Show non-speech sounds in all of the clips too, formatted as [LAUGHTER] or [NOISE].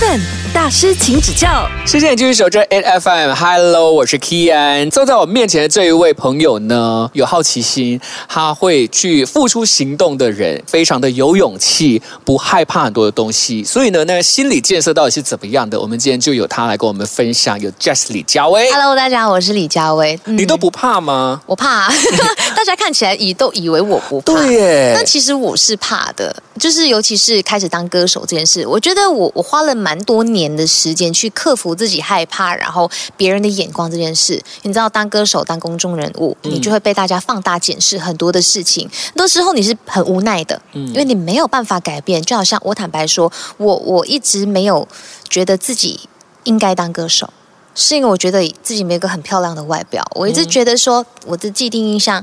Eleven 大师，请指教。谢谢你继续守着 N FM。Hello，我是 Kian。坐在我面前的这一位朋友呢，有好奇心，他会去付出行动的人，非常的有勇气，不害怕很多的东西。所以呢，那个心理建设到底是怎么样的？我们今天就有他来跟我们分享。有 Jess 李佳薇 Hello，大家好，我是李佳薇。嗯你都不怕吗？我怕、[LAUGHS] [LAUGHS] [LAUGHS] 大家看起来以都以为我不怕，对耶但其实我是怕的，就是尤其是开始当歌手这件事，我觉得我我花了蛮多年的时间去克服自己害怕，然后别人的眼光这件事。你知道，当歌手、当公众人物，你就会被大家放大检视很多的事情，很多时候你是很无奈的，因为你没有办法改变。就好像我坦白说，我我一直没有觉得自己应该当歌手。是因为我觉得自己没有一个很漂亮的外表，我一直觉得说我的既定印象，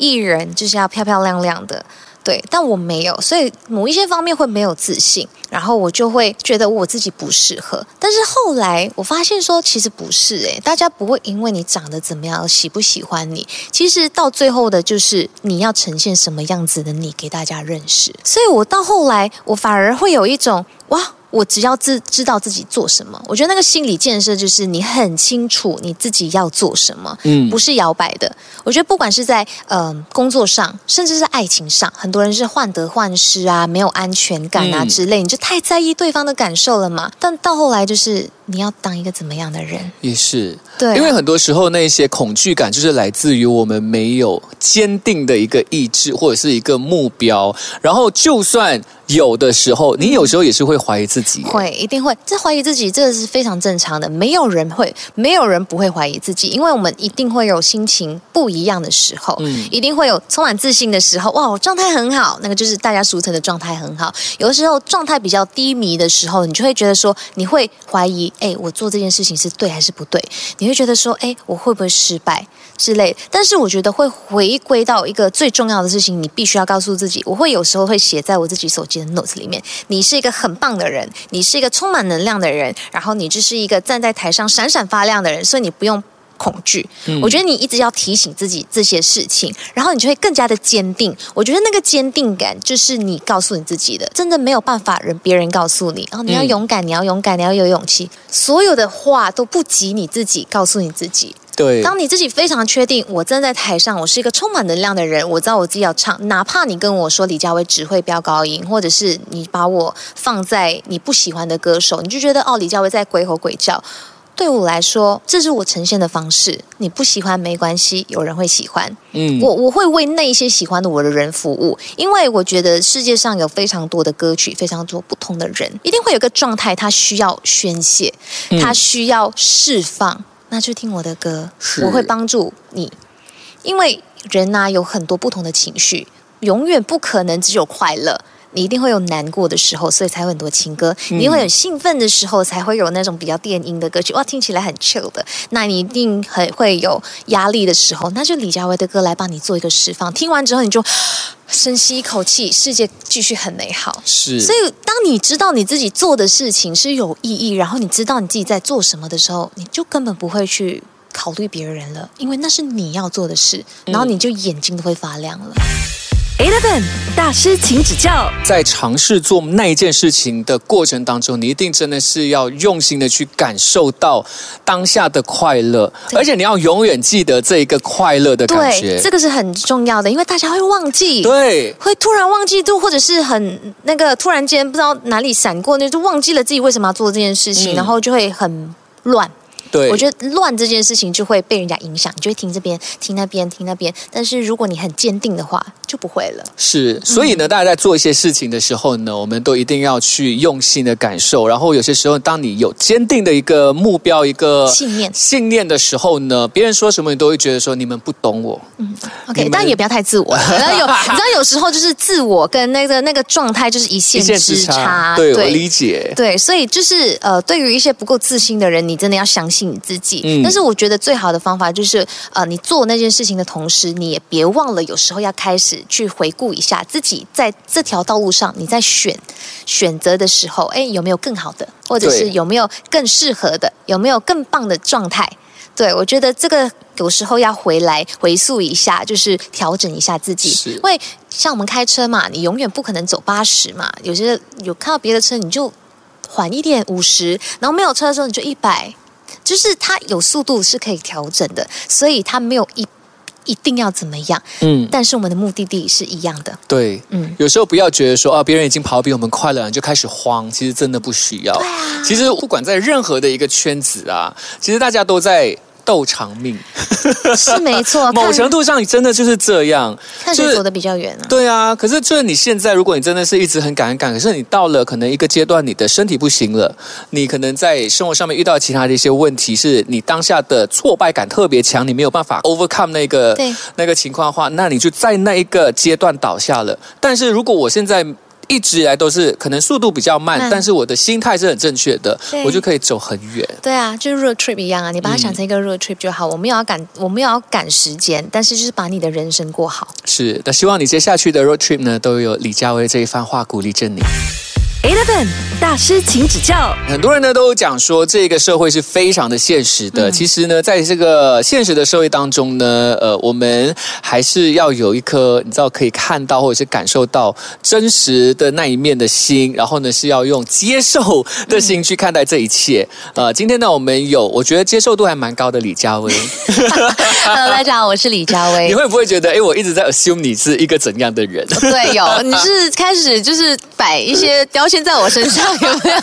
艺人就是要漂漂亮亮的，对，但我没有，所以某一些方面会没有自信，然后我就会觉得我自己不适合。但是后来我发现说，其实不是诶，大家不会因为你长得怎么样喜不喜欢你，其实到最后的就是你要呈现什么样子的你给大家认识。所以我到后来，我反而会有一种哇。我只要知知道自己做什么，我觉得那个心理建设就是你很清楚你自己要做什么，嗯不是摇摆的。我觉得不管是在呃工作上，甚至是爱情上，很多人是患得患失啊，没有安全感啊嗯之类，你就太在意对方的感受了嘛。但到后来就是你要当一个怎么样的人？也是，对啊因为很多时候那些恐惧感就是来自于我们没有坚定的一个意志或者是一个目标，然后就算有的时候，你有时候也是会怀疑自己。会，一定会。这怀疑自己，这是非常正常的。没有人会，没有人不会怀疑自己，因为我们一定会有心情不一样的时候，嗯一定会有充满自信的时候。哇，我状态很好，那个就是大家俗称的状态很好。有的时候状态比较低迷的时候，你就会觉得说，你会怀疑，哎，我做这件事情是对还是不对？你会觉得说，哎，我会不会失败之类？但是我觉得会回归到一个最重要的事情，你必须要告诉自己，我会有时候会写在我自己手机的 notes 里面，你是一个很棒的人，你是一个充满能量的人，然后你就是一个站在台上闪闪发亮的人，所以你不用。恐惧，我觉得你一直要提醒自己这些事情，然后你就会更加的坚定。我觉得那个坚定感就是你告诉你自己的，真的没有办法人别人告诉你哦，你要嗯勇敢，你要勇敢，你要有勇气。所有的话都不及你自己告诉你自己。对，当你自己非常确定，我站在台上，我是一个充满能量的人，我知道我自己要唱，哪怕你跟我说李佳薇只会飙高音，或者是你把我放在你不喜欢的歌手，你就觉得哦，李佳薇在鬼吼鬼叫。对我来说，这是我呈现的方式。你不喜欢没关系，有人会喜欢。嗯我我会为那一些喜欢的我的人服务，因为我觉得世界上有非常多的歌曲，非常多不同的人，一定会有个状态，他需要宣泄，他需要释放，那就听我的歌，我会帮助你。因为人呐、有很多不同的情绪，永远不可能只有快乐。你一定会有难过的时候，所以才会有很多情歌；你会有兴奋的时候，才会有那种比较电音的歌曲，哇，听起来很 chill 的。那你一定很会有压力的时候，那就李佳薇的歌来帮你做一个释放。听完之后，你就深吸一口气，世界继续很美好。是，所以，当你知道你自己做的事情是有意义，然后你知道你自己在做什么的时候，你就根本不会去考虑别人了，因为那是你要做的事，然后你就眼睛都会发亮了。Eleven 大师，请指教。在尝试做那一件事情的过程当中，你一定真的是要用心的去感受到当下的快乐，而且你要永远记得这一个快乐的感对，觉。这个是很重要的，因为大家会忘记。对，会突然忘记，就或者是很那个突然间不知道哪里闪过，那就忘记了自己为什么要做这件事情，嗯然后就会很乱。对，我觉得乱这件事情就会被人家影响，你就会听这边、听那边、听那边。但是如果你很坚定的话，就不会了。是，所以呢，大家在做一些事情的时候呢，我们都一定要去用心的感受。然后有些时候，当你有坚定的一个目标、一个信念信念的时候呢，别人说什么你都会觉得说你们不懂我。嗯 OK，但也不要太自我。[LAUGHS] 然后有，你知道有时候就是自我跟那个那个状态就是一线之差。对我理解。对，所以就是呃，对于一些不够自信的人，你真的要相信你自己。嗯但是我觉得最好的方法就是呃，你做那件事情的同时，你也别忘了有时候要开始去回顾一下自己在这条道路上你在选选择的时候，哎，有没有更好的，或者是有没有更适合的，有没有更棒的状态？对，我觉得这个有时候要回来回溯一下，就是调整一下自己。是因为像我们开车嘛，你永远不可能走八十嘛，有些有看到别的车你就缓一点五十，然后没有车的时候你就一百，就是它有速度是可以调整的，所以它没有一一定要怎么样，嗯，但是我们的目的地是一样的。对，嗯有时候不要觉得说啊，别人已经跑得比我们快了，你就开始慌，其实真的不需要。对啊其实不管在任何的一个圈子啊，其实大家都在斗长命，[LAUGHS] 是没错，[LAUGHS] 某程度上你真的就是这样。就是看谁走得比较远啊。对啊，可是就是你现在，如果你真的是一直很赶很赶，可是你到了可能一个阶段，你的身体不行了，你可能在生活上面遇到其他的一些问题，是你当下的挫败感特别强，你没有办法 overcome 那个对那个情况的话，那你就在那一个阶段倒下了。但是如果我现在一直以来都是可能速度比较慢，慢但是我的心态是很正确的，我就可以走很远。对啊，就是 road trip 一样啊，你把它想成一个 road trip 就好。我们也要赶，我们也要赶时间，但是就是把你的人生过好。是，那希望你接下去的 road trip 呢，都有李佳薇这一番话鼓励着你。Eleven 大师，请指教。很多人呢都讲说，这个社会是非常的现实的。其实呢，在这个现实的社会当中呢，呃，我们还是要有一颗你知道可以看到或者是感受到真实的那一面的心，然后呢是要用接受的心去看待这一切。[LAUGHS] 呃，今天呢，我们有我觉得接受度还蛮高的李佳薇，Hello，大家好，我是李佳薇你。会不会觉得，哎，我一直在 assume 你是一个怎样的人？[LAUGHS] 对，有你是开始就是摆一些标签在我身上，[LAUGHS] 有没有？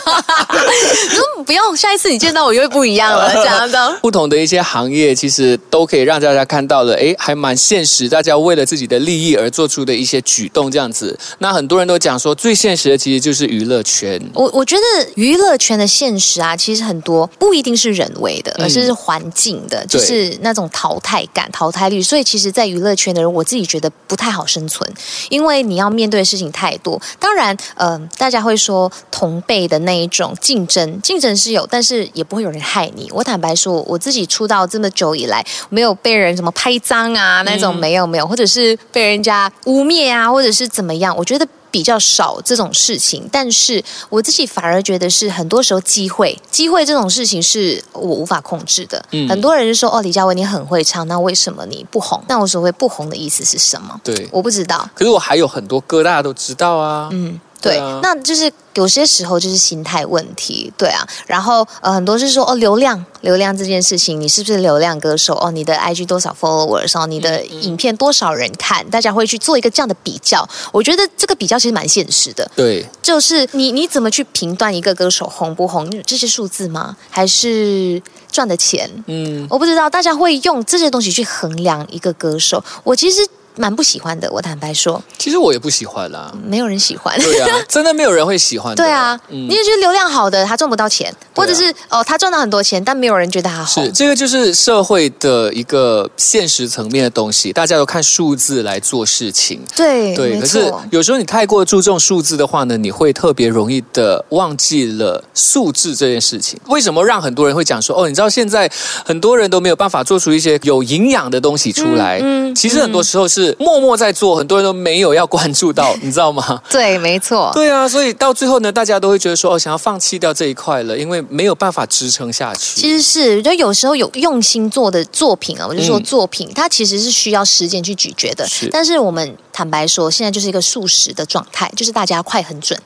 [LAUGHS] 不用，下一次你见到我又会不一样了，[LAUGHS] 这样的。不同的一些行业，其实都可以让大家看到了，哎，还蛮现实。大家为了自己的利益而做出的一些举动，这样子。那很多人都讲说，最现实的其实就是娱乐圈。我我觉得娱乐圈的现实啊，其实很多不一定是人为的，而是环境的，就是那种淘汰感、淘汰率。所以其实，在娱乐圈的人，我自己觉得不太好生存，因为你要面对的事情太多。当然，呃，大家会说同辈的那一种竞争，竞争是有，但是也不会有人害你。我坦白说，我自己出道这么久以来，没有被人什么拍脏啊那种，没有没有，或者是被人家污蔑啊，或者是怎么样，我觉得。比较少这种事情，但是我自己反而觉得是很多时候机会，机会这种事情是我无法控制的。嗯很多人就说哦，李佳薇你很会唱，那为什么你不红？那我所谓不红的意思是什么？对，我不知道。可是我还有很多歌，大家都知道啊。嗯，对，对啊那就是有些时候就是心态问题，对啊。然后呃，很多是说哦，流量，流量这件事情，你是不是流量歌手？哦，你的 IG 多少 followers？哦，你的嗯影片多少人看？大家会去做一个这样的比较。我觉得这个比较其实蛮现实的。对，就是你你怎么去评断一个歌手红不红？这些数字吗？还是赚的钱？嗯，我不知道，大家会用这些东西去衡量一个歌手。我其实蛮不喜欢的，我坦白说，其实我也不喜欢啦。没有人喜欢。对啊，[LAUGHS] 真的没有人会喜欢。对啊，嗯你也觉得流量好的他赚不到钱，啊或者是哦他赚到很多钱，但没有人觉得他好是，。这个就是社会的一个现实层面的东西，大家都看数字来做事情。对，对，没可是。有时候你太过注重数字的话呢，你会特别容易的忘记了素质这件事情。为什么让很多人会讲说，哦，你知道现在很多人都没有办法做出一些有营养的东西出来？嗯嗯其实很多时候是默默在做，很多人都没有要关注到，你知道吗？[LAUGHS] 对，没错。对啊，所以到最后呢，大家都会觉得说，哦，想要放弃掉这一块了，因为没有办法支撑下去。其实是，就有时候有用心做的作品啊，我就说嗯作品，它其实是需要时间去咀嚼的。是但是我们坦白说，现在就是一个速食的状态，就是大家快很准，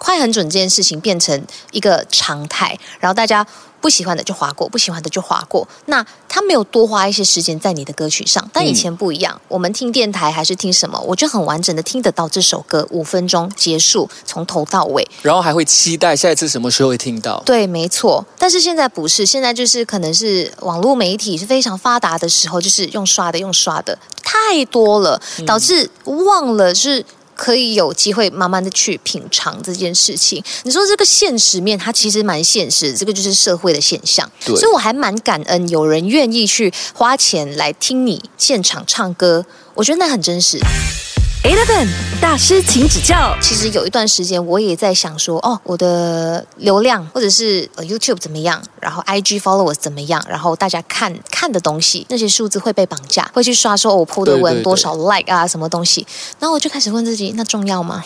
快很准这件事情变成一个常态，然后大家不喜欢的就划过，不喜欢的就划过。那他没有多花一些时间在你的歌曲上，但以前不一样，我们听电台还是听什么，我就很完整的听得到这首歌，五分钟结束，从头到尾。然后还会期待下一次什么时候会听到。对，没错。但是现在不是，现在就是可能是网络媒体是非常发达的时候，就是用刷的，用刷的太多了，导致忘了是。可以有机会慢慢的去品尝这件事情。你说这个现实面，它其实蛮现实的，这个就是社会的现象。对所以我还蛮感恩有人愿意去花钱来听你现场唱歌，我觉得那很真实。Eleven 大师，请指教。其实有一段时间，我也在想说，哦，我的流量或者是呃 YouTube 怎么样，然后 IG followers 怎么样，然后大家看看的东西，那些数字会被绑架，会去刷说、哦我 PO 的文多少 like 啊，什么东西，然后我就开始问自己，那重要吗？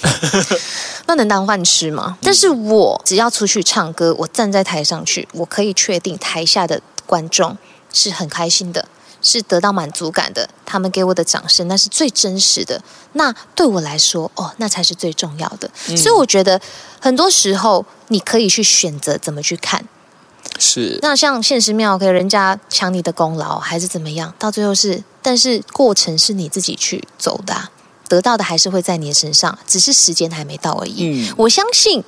[LAUGHS] 那能当饭吃吗？但是我只要出去唱歌，我站在台上去，我可以确定台下的观众是很开心的。是得到满足感的，他们给我的掌声那是最真实的。那对我来说，哦，那才是最重要的。所以我觉得很多时候你可以去选择怎么去看。是，那像现实庙，给人家抢你的功劳，还是怎么样？到最后是，但是过程是你自己去走的啊、得到的还是会在你的身上，只是时间还没到而已。嗯，我相信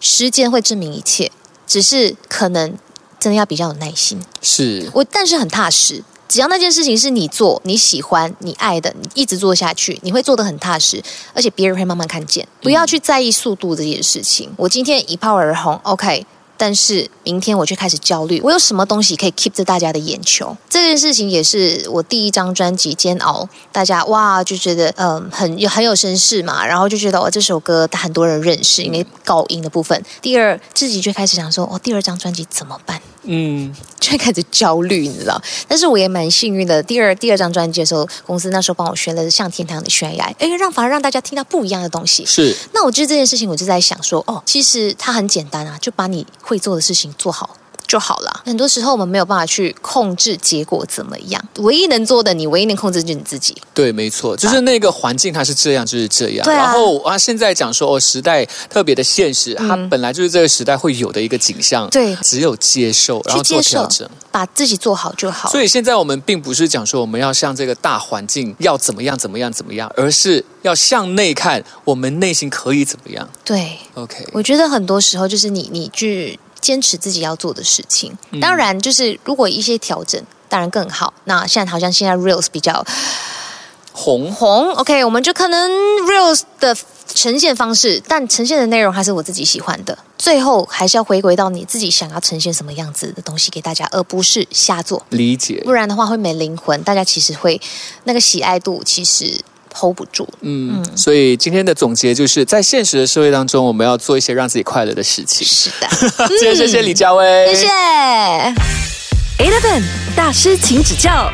时间会证明一切，只是可能真的要比较有耐心。是，我但是很踏实，只要那件事情是你做、你喜欢、你爱的，你一直做下去，你会做得很踏实，而且别人会慢慢看见。不要去在意速度这件事情。我今天一炮而红，OK。但是明天我就开始焦虑，我有什么东西可以 keep 着大家的眼球？这件事情也是我第一张专辑《煎熬》，大家哇就觉得嗯很有很有声势嘛，然后就觉得哦这首歌很多人认识，因为高音的部分。第二自己就开始想说，哦第二张专辑怎么办？嗯，就会开始焦虑，你知道？但是我也蛮幸运的。第二第二张专辑的时候，公司那时候帮我选了《像天堂的悬崖》，哎，让反而让大家听到不一样的东西。是，那我觉得这件事情，我就在想说，哦，其实它很简单啊，就把你会做的事情做好。就好了。很多时候我们没有办法去控制结果怎么样，唯一能做的，你唯一能控制就是你自己。对，没错，就是那个环境它是这样，就是这样。对啊然后啊，现在讲说哦，时代特别的现实，它本来就是这个时代会有的一个景象。嗯对只有接受，然后接受做调整。，把自己做好就好。所以现在我们并不是讲说我们要向这个大环境要怎么样怎么样怎么样，而是要向内看，我们内心可以怎么样。对，OK，我觉得很多时候就是你你去坚持自己要做的事情。嗯当然，就是如果一些调整，当然更好。那现在好像现在 reels 比较红红，OK，我们就可能 reels 的呈现方式，但呈现的内容还是我自己喜欢的。最后还是要回归到你自己想要呈现什么样子的东西给大家，而不是瞎做。理解不，然的话会没灵魂，大家其实会那个喜爱度其实 hold 不住。嗯，所以今天的总结就是在现实的社会当中，我们要做一些让自己快乐的事情。是的，[LAUGHS] 今天谢谢李佳薇，谢谢。Eleven 大师，请指教。